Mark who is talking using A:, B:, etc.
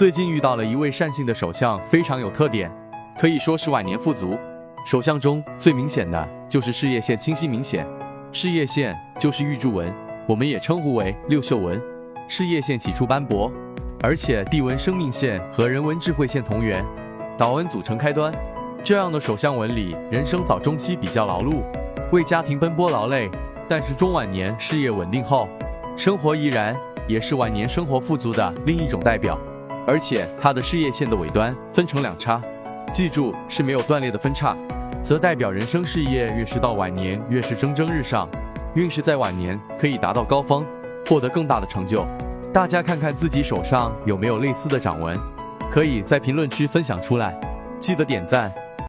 A: 最近遇到了一位善信的手相，非常有特点，可以说是晚年富足。手相中最明显的就是事业线清晰明显，事业线就是玉柱纹，我们也称呼为六秀纹。事业线起处斑驳，而且地纹生命线和人文智慧线同源，导纹组成开端。这样的手相纹理，人生早中期比较劳碌，为家庭奔波劳累，但是中晚年事业稳定后，生活怡然，也是晚年生活富足的另一种代表。而且它的事业线的尾端分成两叉，记住是没有断裂的分叉，则代表人生事业越是到晚年越是蒸蒸日上，运势在晚年可以达到高峰，获得更大的成就。大家看看自己手上有没有类似的掌纹，可以在评论区分享出来，记得点赞。